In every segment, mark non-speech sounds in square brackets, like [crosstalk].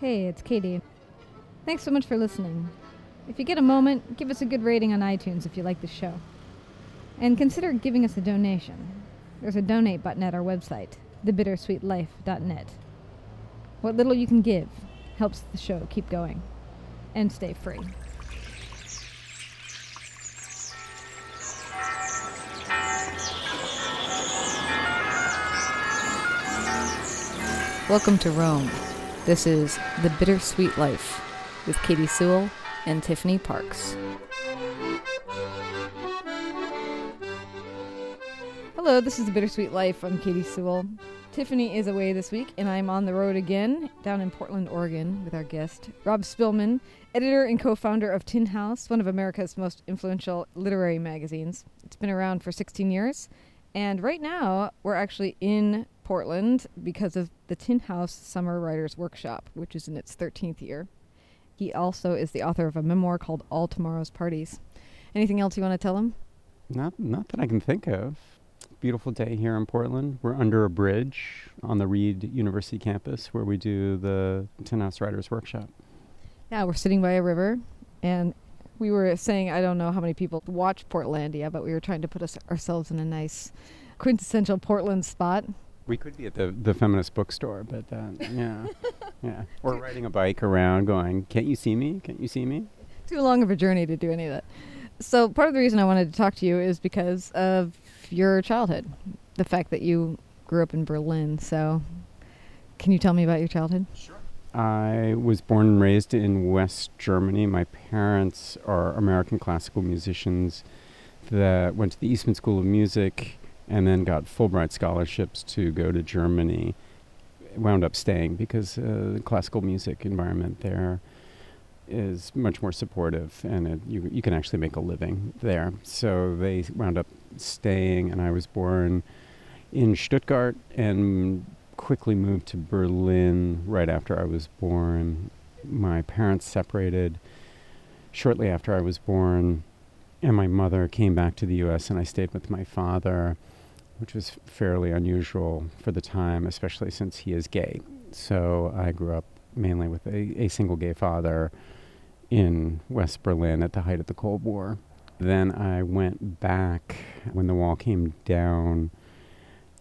Hey, it's Katie. Thanks so much for listening. If you get a moment, give us a good rating on iTunes if you like the show. And consider giving us a donation. There's a donate button at our website, thebittersweetlife.net. What little you can give helps the show keep going and stay free. Welcome to Rome. This is The Bittersweet Life with Katie Sewell and Tiffany Parks. Hello, this is The Bittersweet Life. I'm Katie Sewell. Tiffany is away this week, and I'm on the road again down in Portland, Oregon, with our guest, Rob Spillman, editor and co founder of Tin House, one of America's most influential literary magazines. It's been around for 16 years, and right now we're actually in Portland because of the Tin House Summer Writers Workshop, which is in its 13th year. He also is the author of a memoir called All Tomorrow's Parties. Anything else you want to tell him? Not, not that I can think of. Beautiful day here in Portland. We're under a bridge on the Reed University campus where we do the Tin House Writers Workshop. Yeah, we're sitting by a river, and we were saying I don't know how many people watch Portlandia, but we were trying to put us ourselves in a nice quintessential Portland spot. We could be at the, the feminist bookstore, but uh, yeah, [laughs] yeah. Or riding a bike around, going, "Can't you see me? Can't you see me?" Too long of a journey to do any of that. So part of the reason I wanted to talk to you is because of your childhood, the fact that you grew up in Berlin. So, can you tell me about your childhood? Sure. I was born and raised in West Germany. My parents are American classical musicians that went to the Eastman School of Music and then got Fulbright scholarships to go to Germany. Wound up staying because uh, the classical music environment there is much more supportive, and it, you you can actually make a living there. So they wound up staying, and I was born in Stuttgart and quickly moved to Berlin right after I was born. My parents separated shortly after I was born, and my mother came back to the U.S. and I stayed with my father which was fairly unusual for the time, especially since he is gay. So I grew up mainly with a, a single gay father in West Berlin at the height of the Cold War. Then I went back when the wall came down,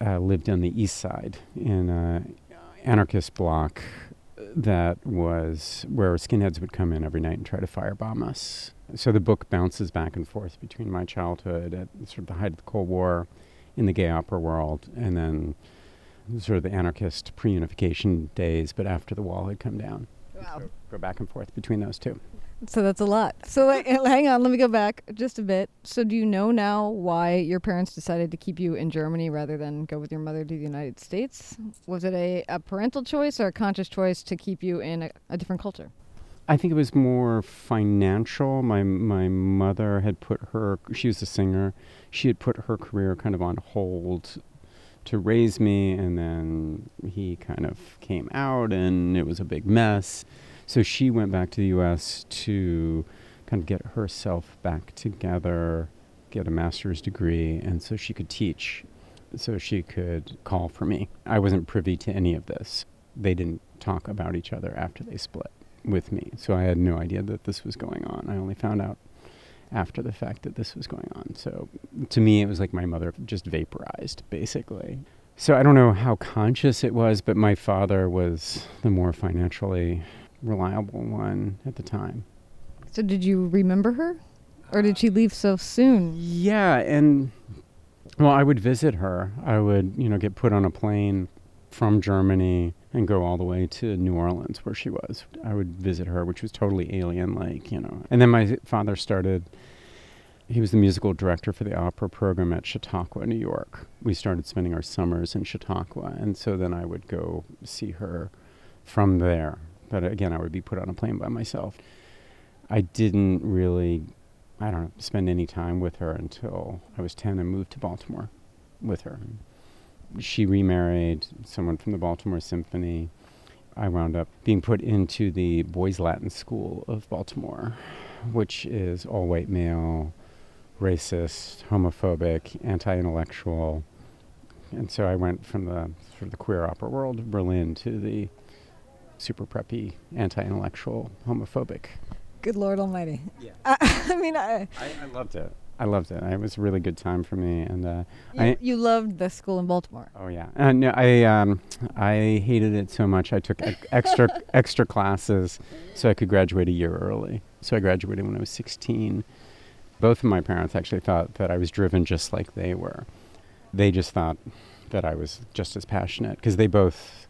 uh, lived on the east side in an anarchist block that was where skinheads would come in every night and try to firebomb us. So the book bounces back and forth between my childhood at sort of the height of the Cold War in the gay opera world, and then sort of the anarchist pre-unification days, but after the wall had come down. Wow. So go back and forth between those two. So that's a lot. So like, [laughs] hang on, let me go back just a bit. So do you know now why your parents decided to keep you in Germany rather than go with your mother to the United States? Was it a, a parental choice or a conscious choice to keep you in a, a different culture? I think it was more financial. My my mother had put her she was a singer. She had put her career kind of on hold to raise me and then he kind of came out and it was a big mess. So she went back to the US to kind of get herself back together, get a master's degree and so she could teach so she could call for me. I wasn't privy to any of this. They didn't talk about each other after they split with me. So I had no idea that this was going on. I only found out after the fact that this was going on. So to me, it was like my mother just vaporized, basically. So I don't know how conscious it was, but my father was the more financially reliable one at the time. So did you remember her? Or did she leave so soon? Yeah, and well, I would visit her. I would, you know, get put on a plane from Germany and go all the way to New Orleans where she was. I would visit her, which was totally alien like, you know. And then my father started he was the musical director for the opera program at Chautauqua, New York. We started spending our summers in Chautauqua, and so then I would go see her from there. But again, I would be put on a plane by myself. I didn't really, I don't know, spend any time with her until I was 10 and moved to Baltimore with her she remarried someone from the Baltimore Symphony. I wound up being put into the Boys Latin School of Baltimore, which is all white male, racist, homophobic, anti intellectual. And so I went from the sort of the queer opera world of Berlin to the super preppy, anti-intellectual, homophobic. Good Lord Almighty. Yeah. I, [laughs] I mean, I, I, I loved it. I loved it. It was a really good time for me, and uh, you, I you loved the school in Baltimore. oh yeah, uh, no, I um, I hated it so much. I took ec- extra [laughs] extra classes so I could graduate a year early. So I graduated when I was 16. Both of my parents actually thought that I was driven just like they were. They just thought that I was just as passionate because they both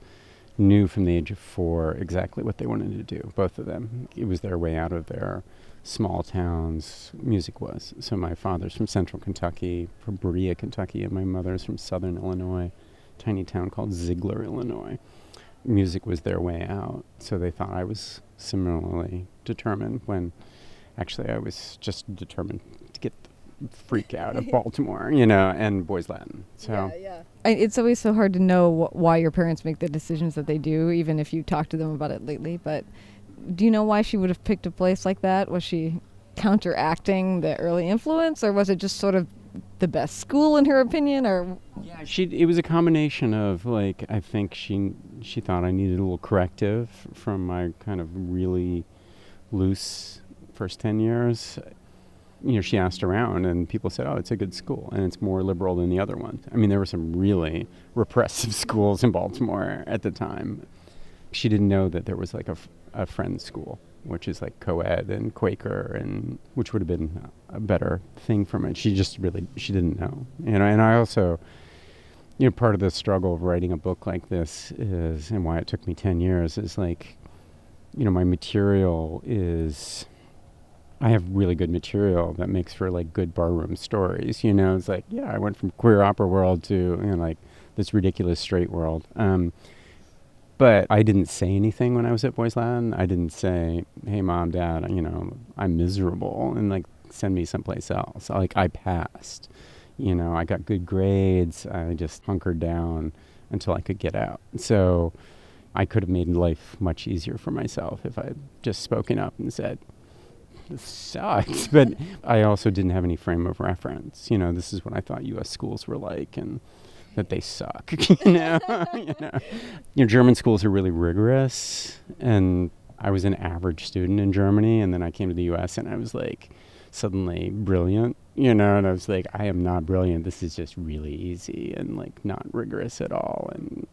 knew from the age of four exactly what they wanted to do. Both of them. It was their way out of their small towns music was. So my father's from central Kentucky, from Berea, Kentucky, and my mother's from southern Illinois, tiny town called Zeigler, Illinois. Music was their way out. So they thought I was similarly determined when actually I was just determined to get the freak out of [laughs] Baltimore, you know, and Boys Latin. So yeah. I, it's always so hard to know wh- why your parents make the decisions that they do, even if you talk to them about it lately. But do you know why she would have picked a place like that? Was she counteracting the early influence, or was it just sort of the best school in her opinion? Or Yeah, she. It was a combination of like I think she she thought I needed a little corrective from my kind of really loose first ten years. You know, she asked around, and people said, "Oh, it's a good school, and it's more liberal than the other ones." I mean, there were some really repressive [laughs] schools in Baltimore at the time. She didn't know that there was like a, a friend's school, which is like co-ed and Quaker, and which would have been a better thing for me. She just really she didn't know, you know. And I also, you know, part of the struggle of writing a book like this is, and why it took me ten years, is like, you know, my material is. I have really good material that makes for like good barroom stories. You know, it's like, yeah, I went from queer opera world to you know, like this ridiculous straight world. Um, but I didn't say anything when I was at Boys Latin. I didn't say, "Hey, mom, dad, you know, I'm miserable," and like send me someplace else. Like I passed. You know, I got good grades. I just hunkered down until I could get out. So I could have made life much easier for myself if I had just spoken up and said, this sucks. [laughs] but I also didn't have any frame of reference. You know, this is what I thought U.S. schools were like, and that they suck. [laughs] you know, [laughs] you know, your German schools are really rigorous, and I was an average student in Germany, and then I came to the U.S. and I was like suddenly brilliant. You know, and I was like, I am not brilliant. This is just really easy and like not rigorous at all, and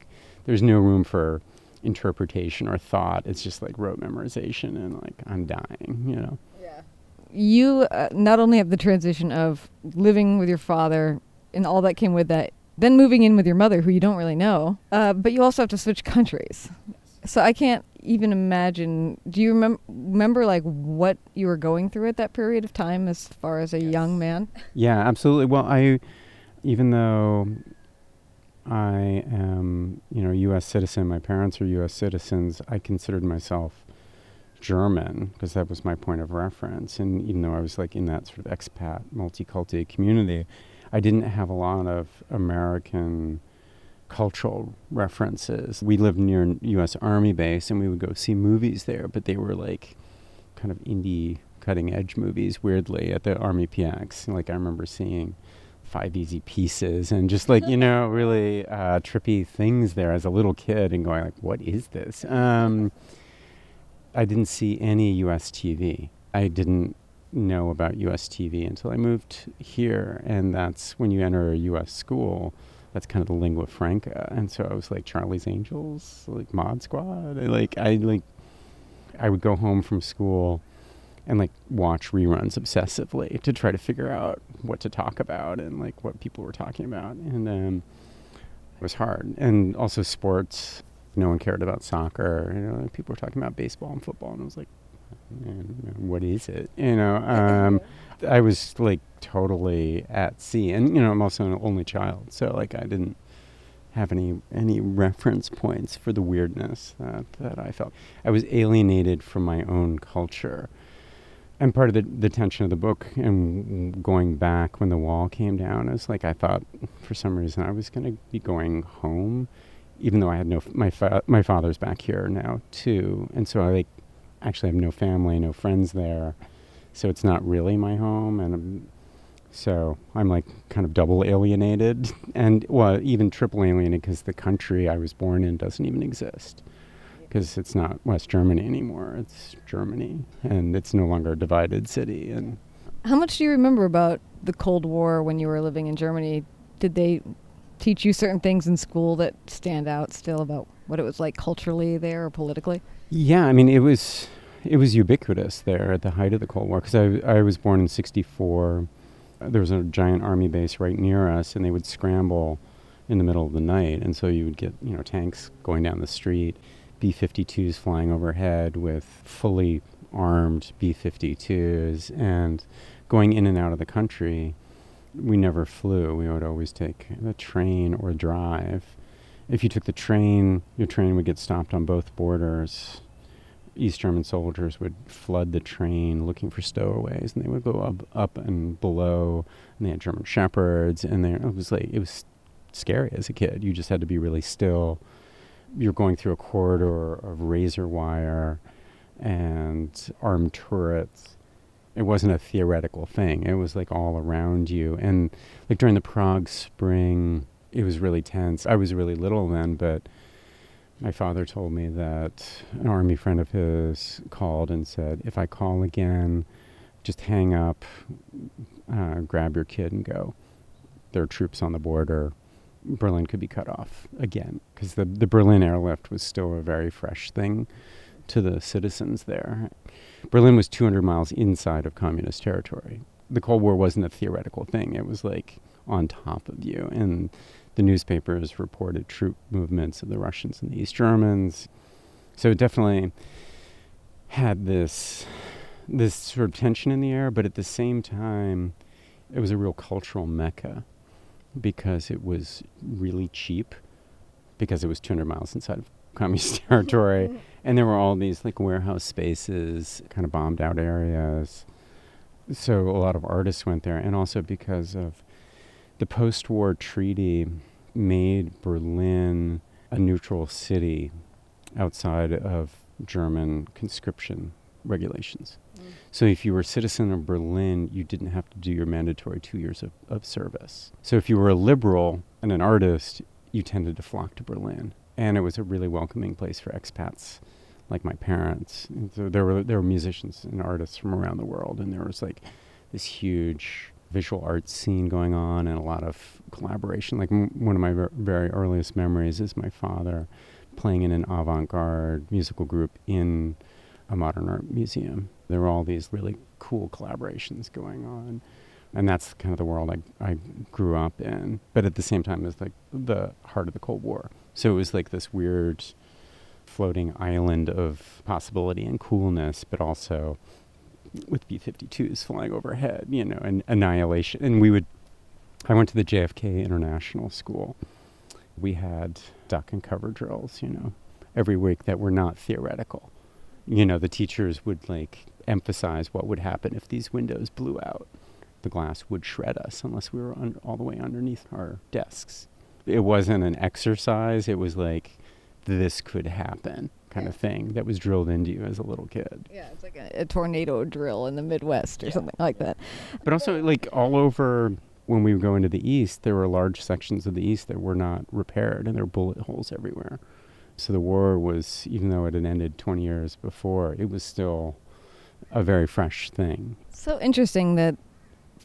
there's no room for interpretation or thought. It's just like rote memorization, and like I'm dying. You know. Yeah. You uh, not only have the transition of living with your father and all that came with that, then moving in with your mother, who you don't really know, uh, but you also have to switch countries. So I can't even imagine. Do you remem- remember like what you were going through at that period of time, as far as a young man? Yeah, absolutely. Well, I, even though I am, you know, U.S. citizen, my parents are U.S. citizens. I considered myself German because that was my point of reference. And even though I was like in that sort of expat, multiculti community, I didn't have a lot of American cultural references. We lived near an U.S. Army base, and we would go see movies there, but they were like kind of indie, cutting edge movies. Weirdly, at the Army PX, like I remember seeing Five Easy Pieces and just like you know really uh, trippy things there as a little kid, and going like, "What is this?" Um, I didn't see any U.S. TV. I didn't know about U.S. TV until I moved here, and that's when you enter a U.S. school. That's kind of the lingua franca, and so I was like Charlie's Angels, like Mod Squad. I, like I like, I would go home from school, and like watch reruns obsessively to try to figure out what to talk about and like what people were talking about, and um, it was hard. And also sports, no one cared about soccer. You know, people were talking about baseball and football, and I was like, "Man, what is it? You know, um, I was like totally at sea, and you know, I'm also an only child, so like I didn't have any any reference points for the weirdness that, that I felt. I was alienated from my own culture. And part of the, the tension of the book and going back when the wall came down is like I thought for some reason I was going to be going home, even though I had no f- my fa- my father's back here now too, and so I like actually I have no family, no friends there, so it's not really my home, and um, so I'm like kind of double alienated, [laughs] and well even triple alienated because the country I was born in doesn't even exist because it's not West Germany anymore. It's Germany, and it's no longer a divided city. And How much do you remember about the Cold War when you were living in Germany? Did they teach you certain things in school that stand out still about what it was like culturally there or politically? yeah, I mean, it was it was ubiquitous there at the height of the Cold War because I I was born in '64. There was a giant army base right near us, and they would scramble in the middle of the night, and so you would get you know tanks going down the street, B-52s flying overhead with fully armed B-52s, and going in and out of the country. We never flew. We would always take a train or drive. If you took the train, your train would get stopped on both borders. East German soldiers would flood the train looking for stowaways, and they would go up, up and below. And they had German shepherds, and there it was like it was scary as a kid. You just had to be really still. You're going through a corridor of razor wire and armed turrets. It wasn't a theoretical thing. It was like all around you. And like during the Prague Spring, it was really tense. I was really little then, but my father told me that an army friend of his called and said, if I call again, just hang up, uh, grab your kid and go. There are troops on the border. Berlin could be cut off again because the, the Berlin airlift was still a very fresh thing to the citizens there. Berlin was 200 miles inside of communist territory. The Cold War wasn't a theoretical thing, it was like on top of you. And the newspapers reported troop movements of the Russians and the East Germans. So it definitely had this this sort of tension in the air, but at the same time, it was a real cultural mecca because it was really cheap because it was 200 miles inside of [laughs] communist [laughs] territory. And there were all these like warehouse spaces kind of bombed out areas. So a lot of artists went there. And also because of the post-war treaty made berlin a neutral city outside of german conscription regulations mm. so if you were a citizen of Berlin, you didn't have to do your mandatory two years of, of service. So if you were a liberal and an artist, you tended to flock to Berlin. And it was a really welcoming place for expats like my parents. And so there were there were musicians and artists from around the world and there was like this huge visual arts scene going on and a lot of collaboration. Like m- one of my ver- very earliest memories is my father playing in an avant-garde musical group in a modern art museum. There were all these really cool collaborations going on. And that's kind of the world I, I grew up in. But at the same time, it's like the heart of the Cold War. So it was like this weird floating island of possibility and coolness, but also with B 52s flying overhead, you know, and annihilation. And we would, I went to the JFK International School. We had duck and cover drills, you know, every week that were not theoretical you know, the teachers would like emphasize what would happen if these windows blew out. The glass would shred us unless we were un- all the way underneath our desks. It wasn't an exercise, it was like, this could happen kind of thing that was drilled into you as a little kid. Yeah, it's like a, a tornado drill in the Midwest or something like that. But also, like, all over when we would go into the East, there were large sections of the East that were not repaired and there were bullet holes everywhere. So the war was, even though it had ended 20 years before, it was still a very fresh thing. So interesting that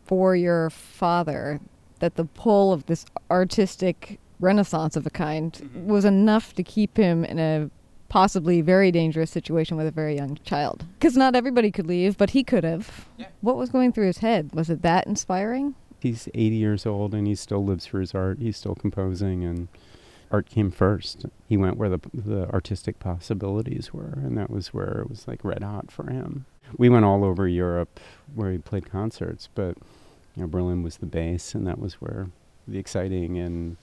for your father, that the pull of this artistic renaissance of a kind mm-hmm. was enough to keep him in a possibly very dangerous situation with a very young child. Because not everybody could leave, but he could have. What was going through his head? Was it that inspiring? He's 80 years old and he still lives for his art. He's still composing and art came first. He went where the the artistic possibilities were, and that was where it was like red hot for him. We went all over Europe where he played concerts, but you know Berlin was the base, and that was where the exciting and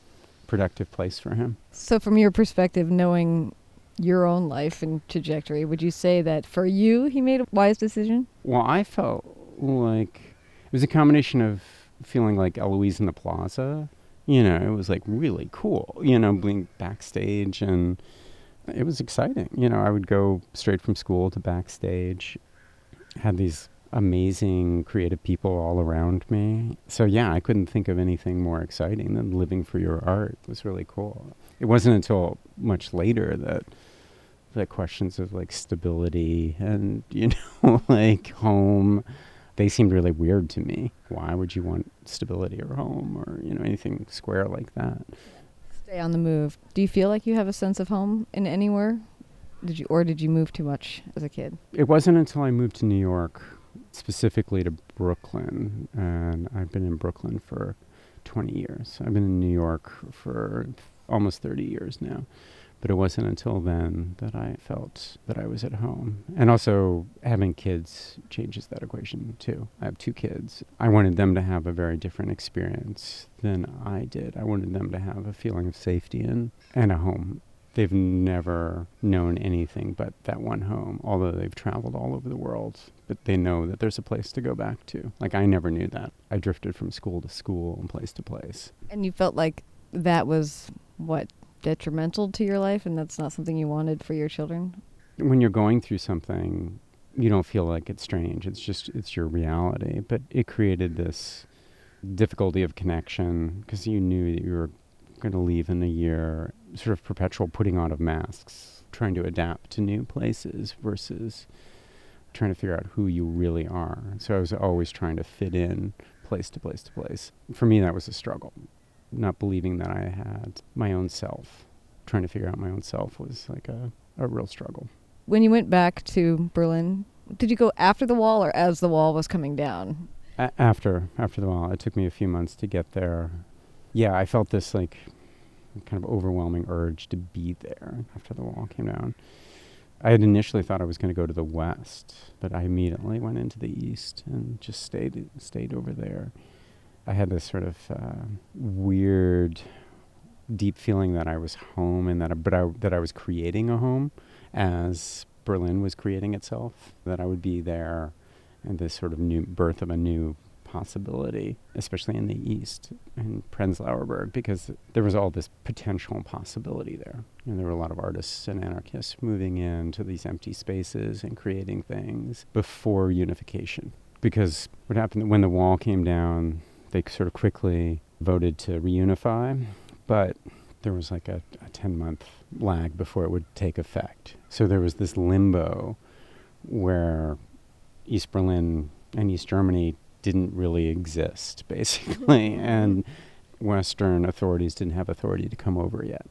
productive place for him. So, from your perspective, knowing your own life and trajectory, would you say that for you, he made a wise decision? Well, I felt like it was a combination of feeling like Eloise in the Plaza. You know, it was like really cool, you know, being backstage and it was exciting. You know, I would go straight from school to backstage, had these amazing creative people all around me. So, yeah, I couldn't think of anything more exciting than living for your art. It was really cool. It wasn't until much later that like questions of like stability and you [laughs] know like home they seemed really weird to me. Why would you want stability or home or you know anything square like that? Stay on the move. Do you feel like you have a sense of home in anywhere? Did you or did you move too much as a kid? It wasn't until I moved to New York, specifically to Brooklyn, and I've been in Brooklyn for 20 years. I've been in New York for almost 30 years now. But it wasn't until then that I felt that I was at home. And also, having kids changes that equation too. I have two kids. I wanted them to have a very different experience than I did. I wanted them to have a feeling of safety and, and a home. They've never known anything but that one home, although they've traveled all over the world. But they know that there's a place to go back to. Like, I never knew that. I drifted from school to school and place to place. And you felt like that was what detrimental to your life and that's not something you wanted for your children? When you're going through something, you don't feel like it's strange. It's just it's your reality, but it created this difficulty of connection because you knew that you were going to leave in a year, sort of perpetual putting on of masks, trying to adapt to new places versus trying to figure out who you really are. So I was always trying to fit in place to place to place. For me, that was a struggle not believing that I had my own self. Trying to figure out my own self was like a, a real struggle. When you went back to Berlin, did you go after the wall or as the wall was coming down? A- after after the wall, it took me a few months to get there. Yeah, I felt this like kind of overwhelming urge to be there after the wall came down. I had initially thought I was going to go to the west, but I immediately went into the east and just stayed stayed over there. I had this sort of uh, weird, deep feeling that I was home and that, I, but I, that I was creating a home as Berlin was creating itself. That I would be there, and this sort of new birth of a new possibility, especially in the east in Prenzlauer Berg, because there was all this potential possibility there. And there were a lot of artists and anarchists moving into these empty spaces and creating things before unification. Because what happened when the wall came down, they sort of quickly voted to reunify, but there was like a, a 10 month lag before it would take effect. So there was this limbo where East Berlin and East Germany didn't really exist, [laughs] basically, and Western authorities didn't have authority to come over yet.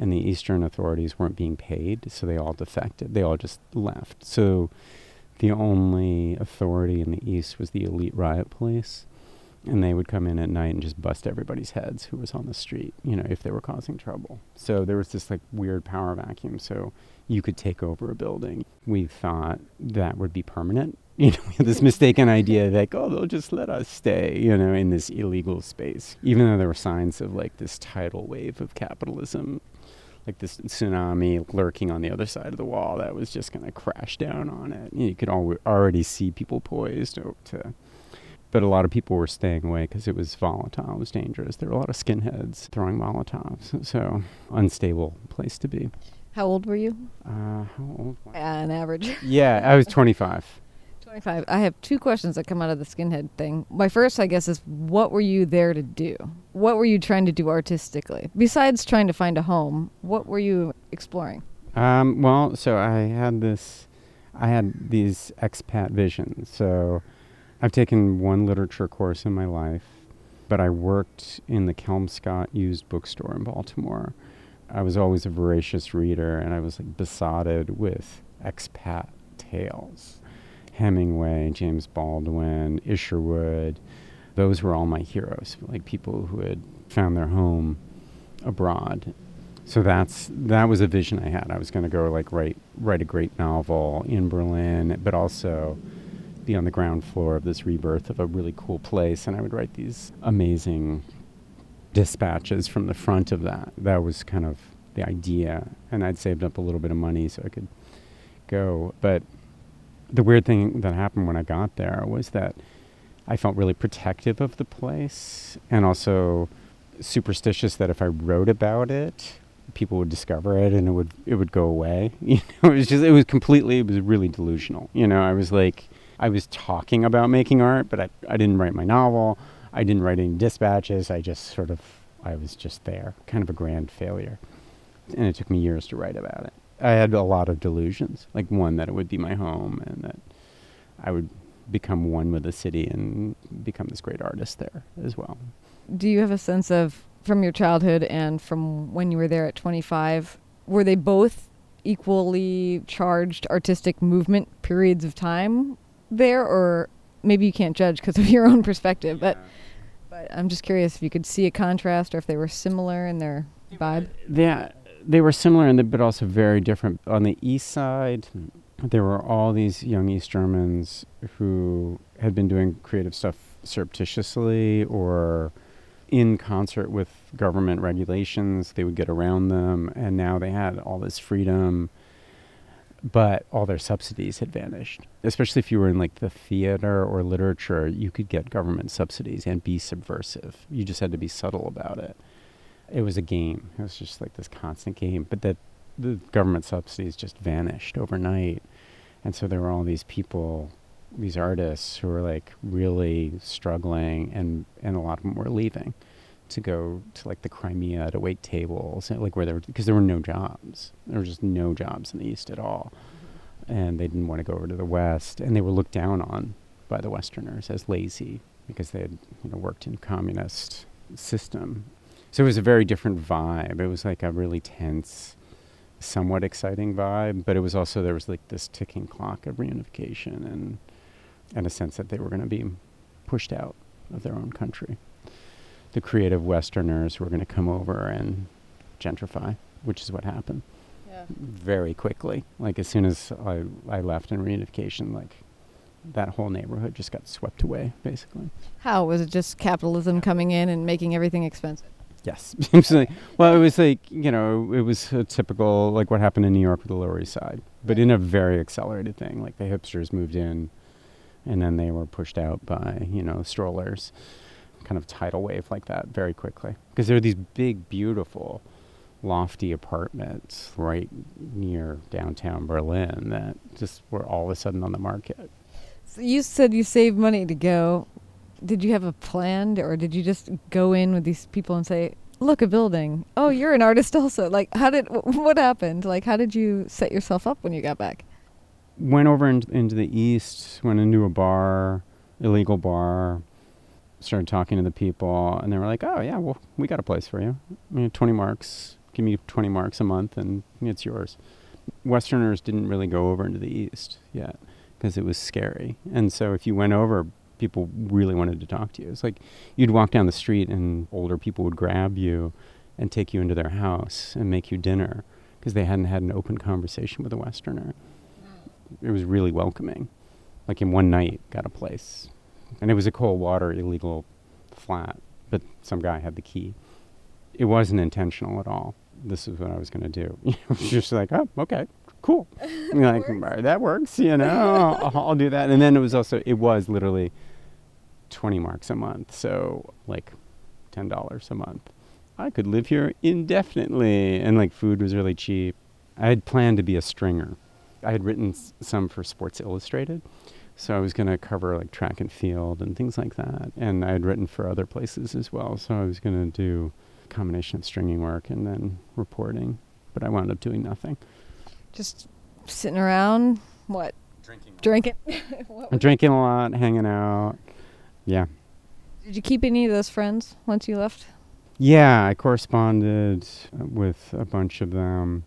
And the Eastern authorities weren't being paid, so they all defected. They all just left. So the only authority in the East was the elite riot police and they would come in at night and just bust everybody's heads who was on the street, you know, if they were causing trouble. So there was this like weird power vacuum. So you could take over a building. We thought that would be permanent. [laughs] You know, we had this mistaken idea like, oh, they'll just let us stay, you know, in this illegal space. Even though there were signs of like this tidal wave of capitalism, like this tsunami lurking on the other side of the wall that was just going to crash down on it. You, know, you could al- already see people poised to but a lot of people were staying away because it was volatile, it was dangerous. There were a lot of skinheads throwing Molotovs, so unstable place to be. How old were you? Uh, how old? Uh, an average. [laughs] yeah, I was 25. 25. I have two questions that come out of the skinhead thing. My first, I guess, is what were you there to do? What were you trying to do artistically? Besides trying to find a home, what were you exploring? Um, well, so I had this, I had these expat visions. So I've taken one literature course in my life, but I worked in the Kelmscott used bookstore in Baltimore. I was always a voracious reader, and I was like besotted with expat tales. Hemingway, James Baldwin, Isherwood, those were all my heroes, like people who had found their home abroad. So that's that was a vision I had. I was going to go like write write a great novel in Berlin, but also be on the ground floor of this rebirth of a really cool place, and I would write these amazing dispatches from the front of that. That was kind of the idea, and I'd saved up a little bit of money so I could go. But the weird thing that happened when I got there was that I felt really protective of the place, and also superstitious that if I wrote about it, people would discover it and it would it would go away. [laughs] You know, it was just it was completely it was really delusional. You know, I was like I was talking about making art, but I, I didn't write my novel. I didn't write any dispatches. I just sort of, I was just there, kind of a grand failure. And it took me years to write about it. I had a lot of delusions. Like one that it would be my home and that I would become one with the city and become this great artist there as well. Do you have a sense of from your childhood and from when you were there at 25, were they both equally charged artistic movement periods of time there or maybe you can't judge because of your own perspective, but but I'm just curious if you could see a contrast or if they were similar in their vibe. Yeah, they were similar, in the, but also very different. On the east side, there were all these young East Germans who had been doing creative stuff surreptitiously or in concert with government regulations. They would get around them, and now they had all this freedom but all their subsidies had vanished. Especially if you were in like the theater or literature, you could get government subsidies and be subversive. You just had to be subtle about it. It was a game. It was just like this constant game. But that the government subsidies just vanished overnight. And so there were all these people, these artists who were like really struggling and, and a lot of them were leaving to go to like the Crimea to wait tables, like where there because there were no jobs. There were just no jobs in the East at all, mm-hmm. and they didn't want to go over to the West, and they were looked down on by the Westerners as lazy because they had you know worked in a communist system. So it was a very different vibe. It was like a really tense, somewhat exciting vibe, but it was also there was like this ticking clock of reunification and and a sense that they were going to be pushed out of their own country the creative Westerners who were going to come over and gentrify, which is what happened yeah. very quickly. Like as soon as I, I left in reunification, like that whole neighborhood just got swept away, basically. How was it? Just capitalism coming in and making everything expensive? Yes. [laughs] well, it was like you know, it was a typical like what happened in New York with the Lower East Side, but in a very accelerated thing. Like the hipsters moved in, and then they were pushed out by you know strollers kind of tidal wave like that very quickly because there are these big, beautiful, lofty apartments right near downtown Berlin that just were all of a sudden on the market. So you said you saved money to go. Did you have a plan, or did you just go in with these people and say, "Look, a building. Oh, you're an artist also." Like, how did what happened? Like, how did you set yourself up when you got back? Went over in, into the east. Went into a bar, illegal bar started talking to the people, and they were like, "Oh yeah, well we got a place for you. I mean, twenty marks. Give me twenty marks a month, and it's yours." Westerners didn't really go over into the east yet because it was scary, and so if you went over, people really wanted to talk to you. It's like you'd walk down the street, and older people would grab you and take you into their house and make you dinner because they hadn't had an open conversation with a Westerner. Hmm. It was really welcoming. Like in one night, got a place and it was a cold water illegal flat, but some guy had the key. It wasn't intentional at all. This is what I was going to do. [laughs] it was just like, oh, okay, cool. [laughs] like that works, you know. I'll, I'll do that. And then it was also it was literally twenty marks a month, so like ten dollars a month. I could live here indefinitely, and like food was really cheap. I had planned to be a stringer. I had written s- some for Sports Illustrated, so I was going to cover like track and field and things like that. And I had written for other places as well. So I was going to do a combination of stringing work and then reporting. But I wound up doing nothing. Just sitting around, what? Drinking. Drinking. [laughs] drinking a lot, hanging out. Yeah. Did you keep any of those friends once you left? Yeah, I corresponded with a bunch of them.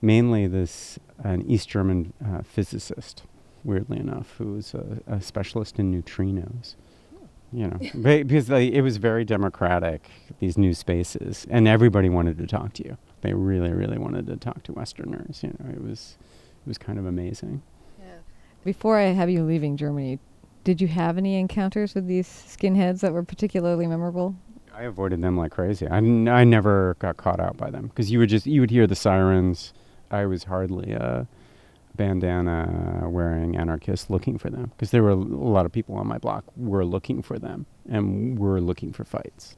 Mainly this an East German uh, physicist weirdly enough, who was a, a specialist in neutrinos. You know, [laughs] because they, it was very democratic, these new spaces, and everybody wanted to talk to you. They really, really wanted to talk to Westerners. You know, it was, it was kind of amazing. Yeah. Before I have you leaving Germany, did you have any encounters with these skinheads that were particularly memorable? I avoided them like crazy. I, n- I never got caught out by them because you would just you would hear the sirens. I was hardly uh, bandana wearing anarchists looking for them because there were a lot of people on my block were looking for them and were looking for fights.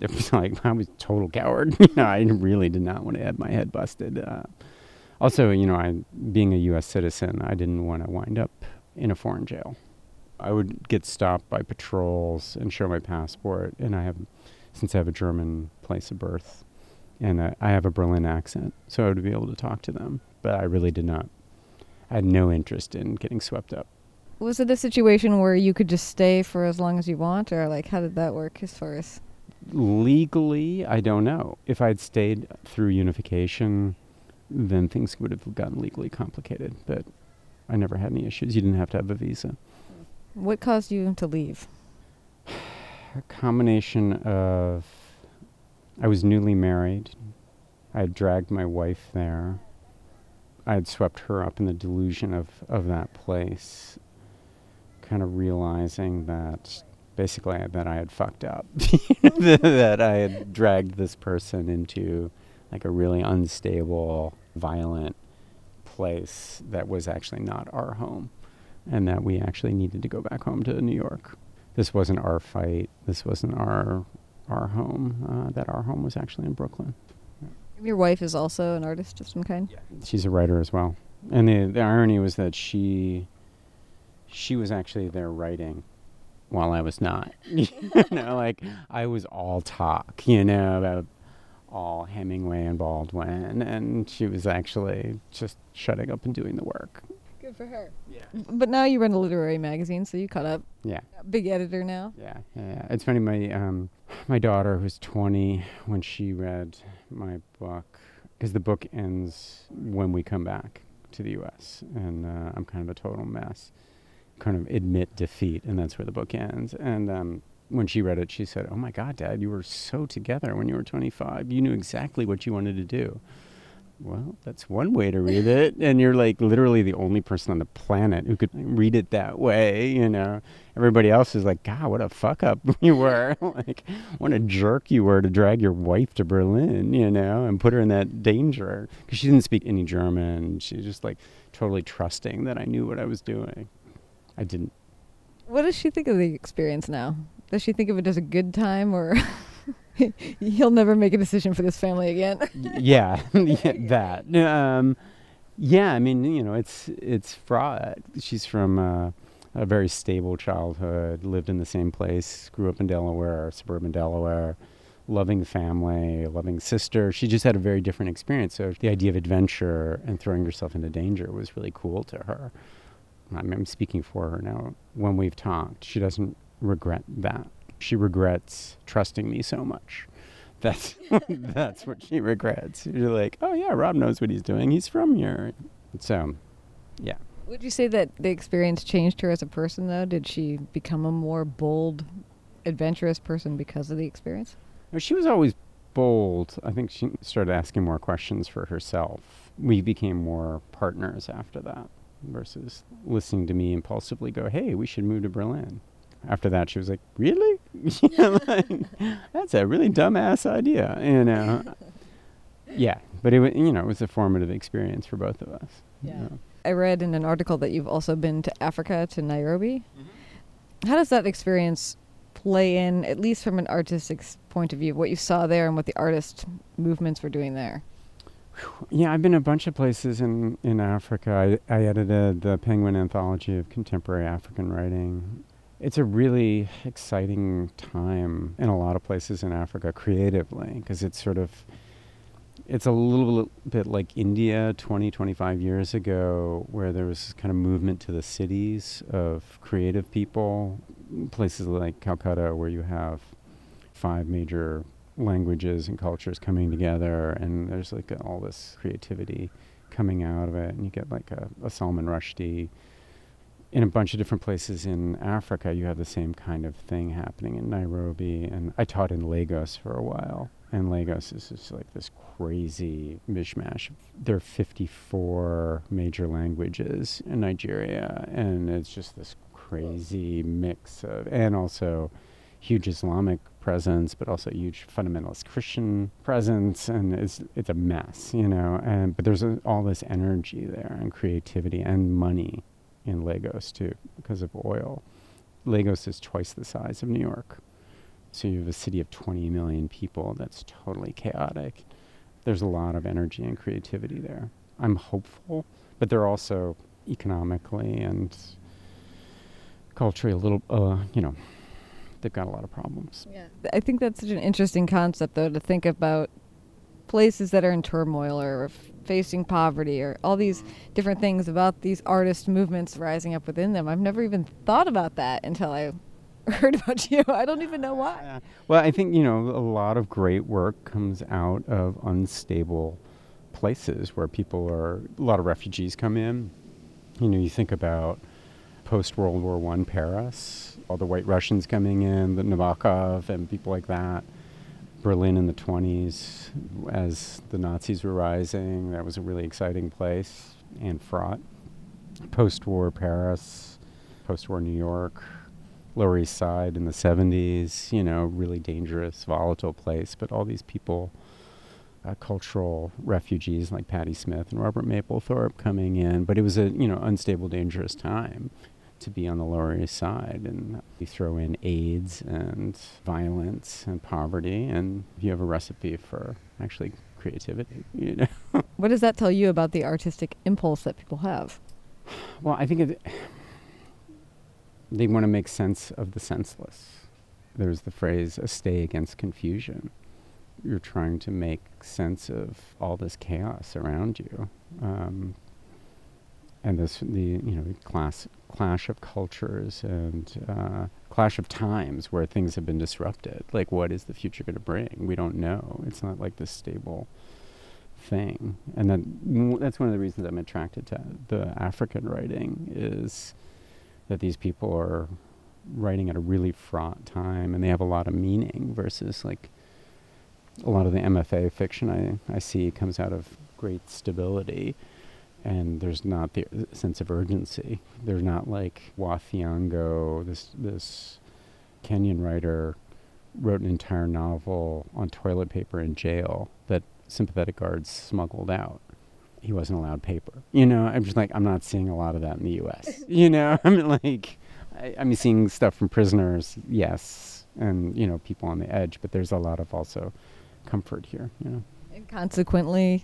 It was [laughs] like I was a total coward. [laughs] you know, I really did not want to have my head busted. Uh, also, you know, I being a U.S. citizen, I didn't want to wind up in a foreign jail. I would get stopped by patrols and show my passport, and I have, since I have a German place of birth, and uh, I have a Berlin accent, so I would be able to talk to them. But I really did not. I had no interest in getting swept up. Was it a situation where you could just stay for as long as you want, or like how did that work as far as? Legally, I don't know. If I'd stayed through unification, then things would have gotten legally complicated. But I never had any issues. You didn't have to have a visa. What caused you to leave? A combination of I was newly married. I had dragged my wife there. I had swept her up in the delusion of, of that place, kind of realizing that basically I, that I had fucked up, [laughs] that I had dragged this person into like a really unstable, violent place that was actually not our home, and that we actually needed to go back home to New York. This wasn't our fight. This wasn't our our home. Uh, that our home was actually in Brooklyn. Your wife is also an artist of some kind. Yeah. She's a writer as well. And the, the irony was that she she was actually there writing while I was not. [laughs] you know, like I was all talk, you know, about all Hemingway and Baldwin, and she was actually just shutting up and doing the work. Good for her. Yeah. But now you run a literary magazine, so you caught up. Yeah. Big editor now. Yeah, yeah. yeah. It's funny. My um, my daughter, who's 20, when she read my book, because the book ends when we come back to the U.S. and uh, I'm kind of a total mess. Kind of admit defeat, and that's where the book ends. And um, when she read it, she said, "Oh my God, Dad, you were so together when you were 25. You knew exactly what you wanted to do." Well, that's one way to read it, [laughs] and you're like literally the only person on the planet who could read it that way. You know, everybody else is like, "God, what a fuck up [laughs] you were! [laughs] like, what a jerk you were to drag your wife to Berlin, you know, and put her in that danger because she didn't speak any German. She's just like totally trusting that I knew what I was doing. I didn't. What does she think of the experience now? Does she think of it as a good time or? [laughs] He'll never make a decision for this family again. [laughs] yeah, [laughs] yeah, that. Um, yeah, I mean, you know, it's it's fraught. She's from uh, a very stable childhood, lived in the same place, grew up in Delaware, suburban Delaware, loving family, loving sister. She just had a very different experience. So the idea of adventure and throwing yourself into danger was really cool to her. I'm speaking for her now. When we've talked, she doesn't regret that she regrets trusting me so much. That's [laughs] that's what she regrets. You're like, oh yeah, Rob knows what he's doing. He's from here. So, yeah. Would you say that the experience changed her as a person, though? Did she become a more bold, adventurous person because of the experience? She was always bold. I think she started asking more questions for herself. We became more partners after that versus listening to me impulsively go, hey, we should move to Berlin after that, she was like, "Really? [laughs] like, that's a really dumbass idea," you know. [laughs] yeah, but it was, you know, it was a formative experience for both of us. Yeah. You know. I read in an article that you've also been to Africa, to Nairobi. Mm-hmm. How does that experience play in, at least from an artistic point of view, what you saw there and what the artist movements were doing there? Yeah, I've been a bunch of places in, in Africa. I, I edited the Penguin Anthology of Contemporary African Writing it's a really exciting time in a lot of places in Africa creatively because it's sort of it's a little bit like India 20 25 years ago where there was kind of movement to the cities of creative people places like Calcutta where you have five major languages and cultures coming together and there's like all this creativity coming out of it and you get like a, a Salman Rushdie in a bunch of different places in Africa, you have the same kind of thing happening in Nairobi. And I taught in Lagos for a while. And Lagos is just like this crazy mishmash. There are 54 major languages in Nigeria. And it's just this crazy mix of, and also huge Islamic presence, but also huge fundamentalist Christian presence, and it's it's a mess, you know. And but there's a, all this energy there, and creativity, and money, in Lagos too because of oil. Lagos is twice the size of New York. So you have a city of 20 million people that's totally chaotic. There's a lot of energy and creativity there. I'm hopeful, but they're also economically and culturally a little, uh, you know, they've got a lot of problems. Yeah. I think that's such an interesting concept, though, to think about places that are in turmoil or facing poverty or all these different things about these artist movements rising up within them. I've never even thought about that until I [laughs] heard about you. I don't even know why. Yeah. Well, I think, you know, a lot of great work comes out of unstable places where people are, a lot of refugees come in. You know, you think about post World War One Paris, all the white Russians coming in, the Nabokov and people like that. Berlin in the 20s, as the Nazis were rising, that was a really exciting place and fraught. Post war Paris, post war New York, Lower East Side in the 70s, you know, really dangerous, volatile place, but all these people, uh, cultural refugees like Patti Smith and Robert Mapplethorpe coming in, but it was a, you know, unstable, dangerous time to be on the Lower East Side. And you throw in AIDS and violence and poverty, and you have a recipe for actually creativity. You know. [laughs] what does that tell you about the artistic impulse that people have? Well, I think it, they want to make sense of the senseless. There's the phrase "a stay against confusion." You're trying to make sense of all this chaos around you. Um, and this the you know class clash of cultures and uh, clash of times where things have been disrupted. Like, what is the future going to bring? We don't know. It's not like this stable thing. And then that's one of the reasons I'm attracted to the African writing is that these people are writing at a really fraught time and they have a lot of meaning versus like a lot of the MFA fiction I, I see comes out of great stability and there's not the sense of urgency. There's not like Wa Thiong'o, this this Kenyan writer, wrote an entire novel on toilet paper in jail that sympathetic guards smuggled out. He wasn't allowed paper. You know, I'm just like I'm not seeing a lot of that in the U.S. [laughs] you know, [laughs] I mean, like I, I'm seeing stuff from prisoners, yes, and you know, people on the edge, but there's a lot of also comfort here. You know. And consequently,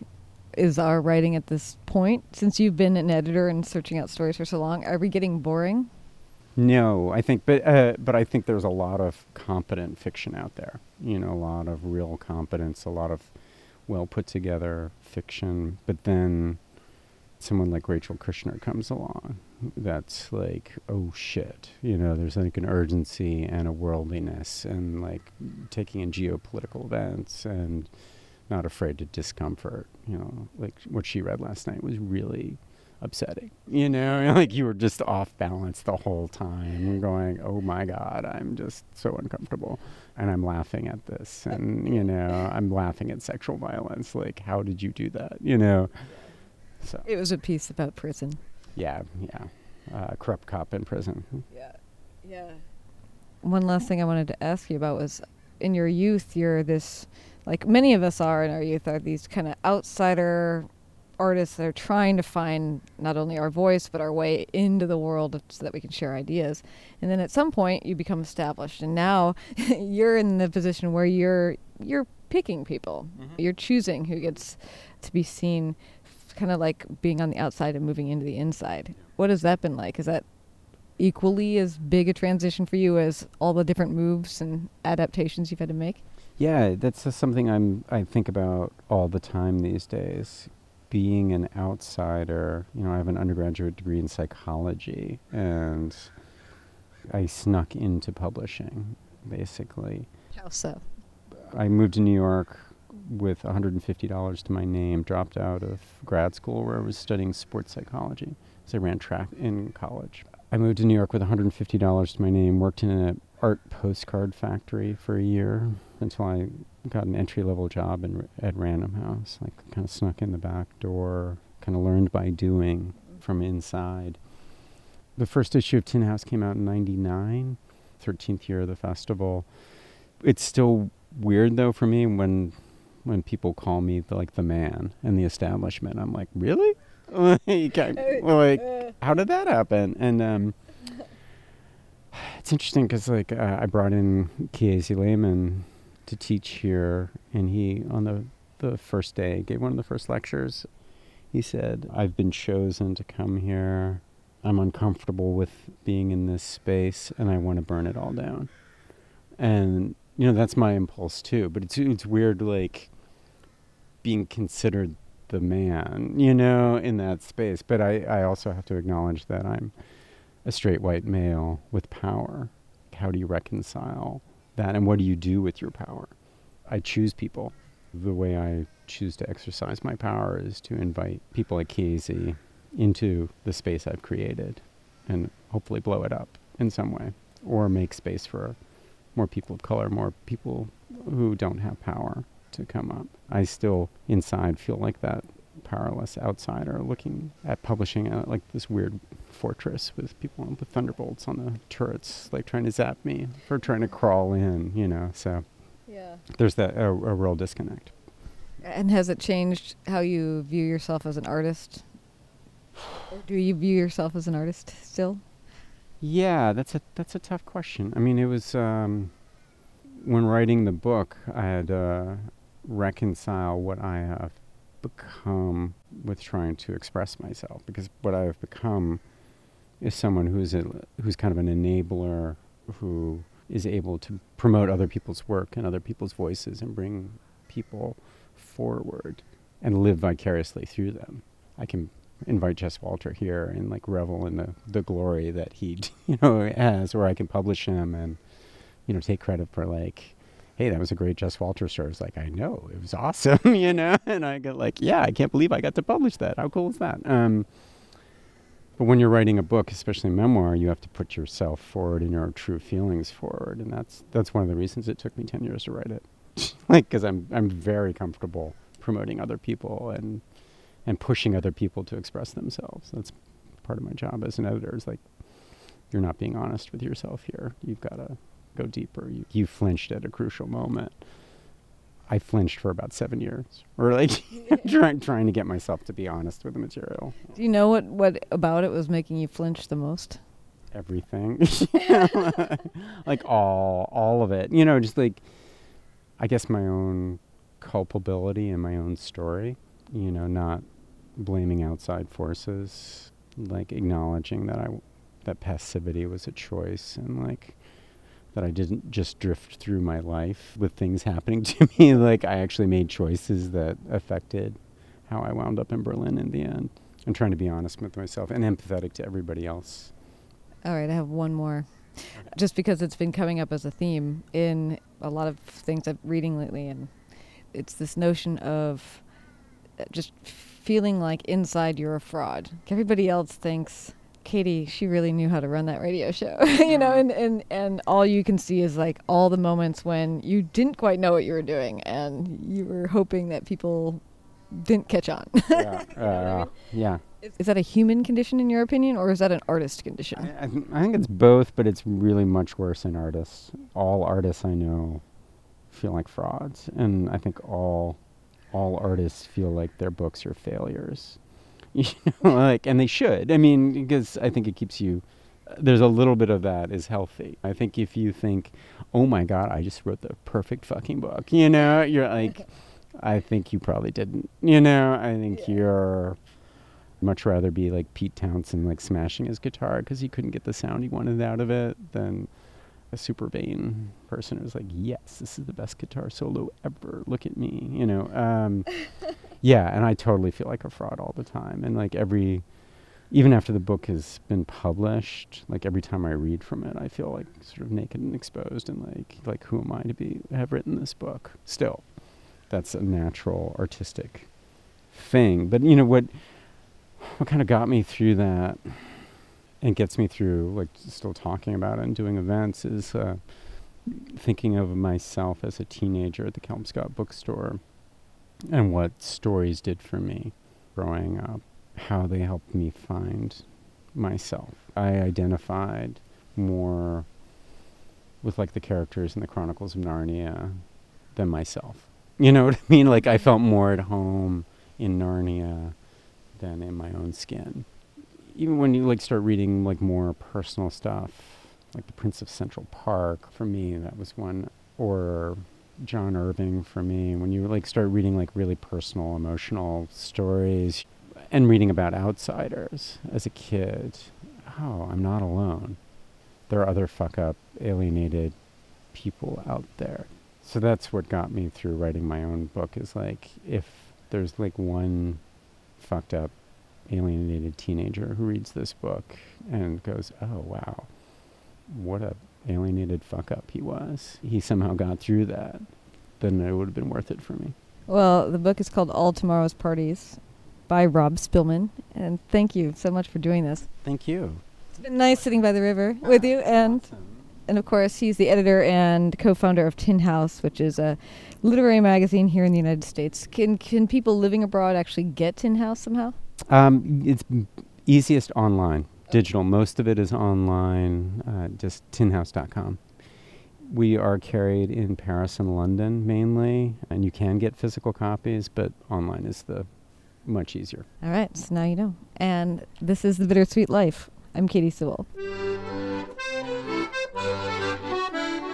is our writing at this point? Since you've been an editor and searching out stories for so long, are we getting boring? No, I think, but uh, but I think there's a lot of competent fiction out there. You know, a lot of real competence, a lot of well put together fiction. But then someone like Rachel Kushner comes along, that's like, oh shit, you know, there's like an urgency and a worldliness, and like taking in geopolitical events and not afraid to discomfort. You know, like what she read last night was really upsetting. You know, [laughs] like you were just off balance the whole time, going, "Oh my God, I'm just so uncomfortable," and I'm laughing at this, and you know, I'm laughing at sexual violence. Like, how did you do that? You know. So it was a piece about prison. Yeah, yeah, uh, corrupt cop in prison. Yeah, yeah. One last thing I wanted to ask you about was, in your youth, you're this like many of us are in our youth, are these kind of outsider artists that are trying to find not only our voice but our way into the world so that we can share ideas. And then at some point you become established and now [laughs] you're in the position where you're you're picking people. Mm-hmm. You're choosing who gets to be seen kind of like being on the outside and moving into the inside. What has that been like? Is that equally as big a transition for you as all the different moves and adaptations you've had to make? Yeah, that's uh, something I'm I think about all the time these days. Being an outsider, you know, I have an undergraduate degree in psychology, and I snuck into publishing, basically. How so? I moved to New York with $150 to my name, dropped out of grad school where I was studying sports psychology. So I ran track in college. I moved to New York with $150 to my name, worked in an art postcard factory for a year until I got an entry level job in, at Random House. Like, kind of snuck in the back door, kind of learned by doing from inside. The first issue of Tin House came out in 99, 13th year of the festival. It's still weird though for me when when people call me the, like the man and the establishment. I'm like, really? [laughs] like, like, how did that happen? And um, it's interesting because like uh, I brought in Kiese Laymon to teach here, and he on the the first day gave one of the first lectures. He said, "I've been chosen to come here. I'm uncomfortable with being in this space, and I want to burn it all down." And you know that's my impulse too. But it's it's weird like being considered the man, you know, in that space. But I, I also have to acknowledge that I'm a straight white male with power. How do you reconcile that? And what do you do with your power? I choose people. The way I choose to exercise my power is to invite people like Casey into the space I've created and hopefully blow it up in some way or make space for more people of color, more people who don't have power to come up. I still inside feel like that powerless outsider looking at publishing uh, like this weird fortress with people with thunderbolts on the turrets, like trying to zap me for trying to crawl in, you know. So Yeah. there's that a, a real disconnect. And has it changed how you view yourself as an artist? Or do you view yourself as an artist still? Yeah, that's a that's a tough question. I mean, it was um, when writing the book, I had to reconcile what I have become with trying to express myself because what I have become is someone who's a, who's kind of an enabler who is able to promote other people's work and other people's voices and bring people forward and live vicariously through them. I can invite Jess Walter here and like revel in the, the glory that he [laughs] you know has, or I can publish him and you know take credit for like, hey, that was a great Jess Walter story. It's like I know it was [laughs] awesome, [laughs] you know, and I get like, yeah, I can't believe I got to publish that. How cool is that? Um, but when you're writing a book, especially a memoir, you have to put yourself forward and your true feelings forward, and that's that's one of the reasons it took me ten years to write it, [laughs] like because I'm I'm very comfortable promoting other people and and pushing other people to express themselves. That's part of my job as an editor. Is like you're not being honest with yourself here. You've got to go deeper. You, you flinched at a crucial moment. I flinched for about seven years, or like [laughs] trying trying to get myself to be honest with the material. Do you know what, what about it was making you flinch the most? Everything, [laughs] like all all of it. You know, just like I guess my own culpability in my own story. You know, not blaming outside forces, like acknowledging that I that passivity was a choice, and like that I didn't just drift through my life with things [laughs] happening to me. [laughs] like I actually made choices that affected how I wound up in Berlin in the end. I'm trying to be honest with myself and empathetic to everybody else. All right, I have one more. Just because it's been coming up as a theme in a lot of things I'm reading lately, and it's this notion of uh, just feeling like inside you're a fraud. Everybody else thinks Katy, she really knew how to run that radio show, [laughs] you know, and, and, and all you can see is like all the moments when you didn't quite know what you were doing and you were hoping that people didn't catch on. yeah, [laughs] uh, yeah. is, is that a human condition in your opinion, or is that an artist condition? I, I, th- I think it's both, but it's really much worse in artists. All artists I know feel like frauds, and I think all all artists feel like their books are failures. You [laughs] know, like, and they should. I mean, because I think it keeps you. There's a little bit of that is healthy. I think if you think, "Oh my God, I just wrote the perfect fucking book," you know, you're [laughs] like, I think you probably didn't. You know, I think Yeah. you're much rather be like Pete Townshend, like smashing his guitar because he couldn't get the sound he wanted out of it, than a super vain person who's like, "Yes, this is the best guitar solo ever. Look at me," you know. Um, [laughs] yeah, and I totally feel like a fraud all the time, and like every, even after the book has been published, like every time I read from it, I feel like sort of naked and exposed, and like, like who am I to be have written this book? Still, that's a natural artistic thing. But you know what? What kind of got me through that, and gets me through like still talking about it and doing events is uh, thinking of myself as a teenager at the Kelmscott bookstore, and what stories did for me growing up, how they helped me find myself. I identified more with like the characters in the Chronicles of Narnia than myself. You know [laughs] what I mean? Like I felt more at home in Narnia than in my own skin. Even when you like start reading like more personal stuff, like The Prince of Central Park, for me that was one, or John Irving for me. When you like start reading like really personal, emotional stories, and reading about outsiders as a kid, oh, I'm not alone. There are other fuck up, alienated people out there. So that's what got me through writing my own book is like if there's like one fucked up alienated teenager who reads this book and goes, "Oh wow, what a alienated fuck up he was. He somehow got through that." Then it would have been worth it for me. Well, the book is called All Tomorrow's Parties by Rob Spillman, and thank you so much for doing this. Thank you. It's been nice sitting by the river with you, ah, and and of course he's the editor and co-founder of Tin House, which is a literary magazine here in the United States. Can can people living abroad actually get Tin House somehow? Um, it's easiest online, digital. Most of it is online, uh, just tinhouse.com. We are carried in Paris and London mainly, and you can get physical copies, but online is the much easier. All right, so now you know. And this is the Bittersweet Life. I'm Katy Sewall.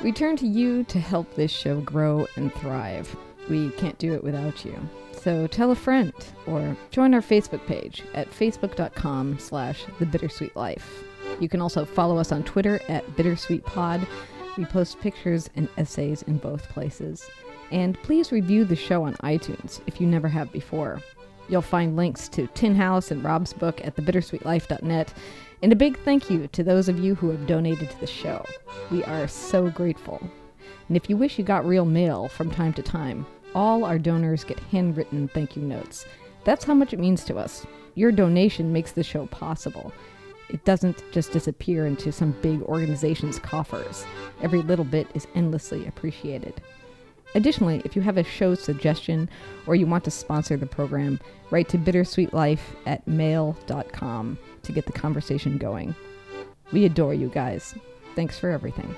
We turn to you to help this show grow and thrive. We can't do it without you. So tell a friend or join our Facebook page at facebook.com slash the bittersweet life. You can also follow us on Twitter at bittersweetpod. We post pictures and essays in both places. And please review the show on iTunes if you never have before. You'll find links to Tin House and Rob's book at thebittersweetlife.net. And a big thank you to those of you who have donated to the show. We are so grateful. And if you wish you got real mail from time to time, all our donors get handwritten thank you notes. That's how much it means to us. Your donation makes the show possible. It doesn't just disappear into some big organization's coffers. Every little bit is endlessly appreciated. Additionally, if you have a show suggestion or you want to sponsor the program, write to bittersweetlife at mail.com to get the conversation going. We adore you guys. Thanks for everything.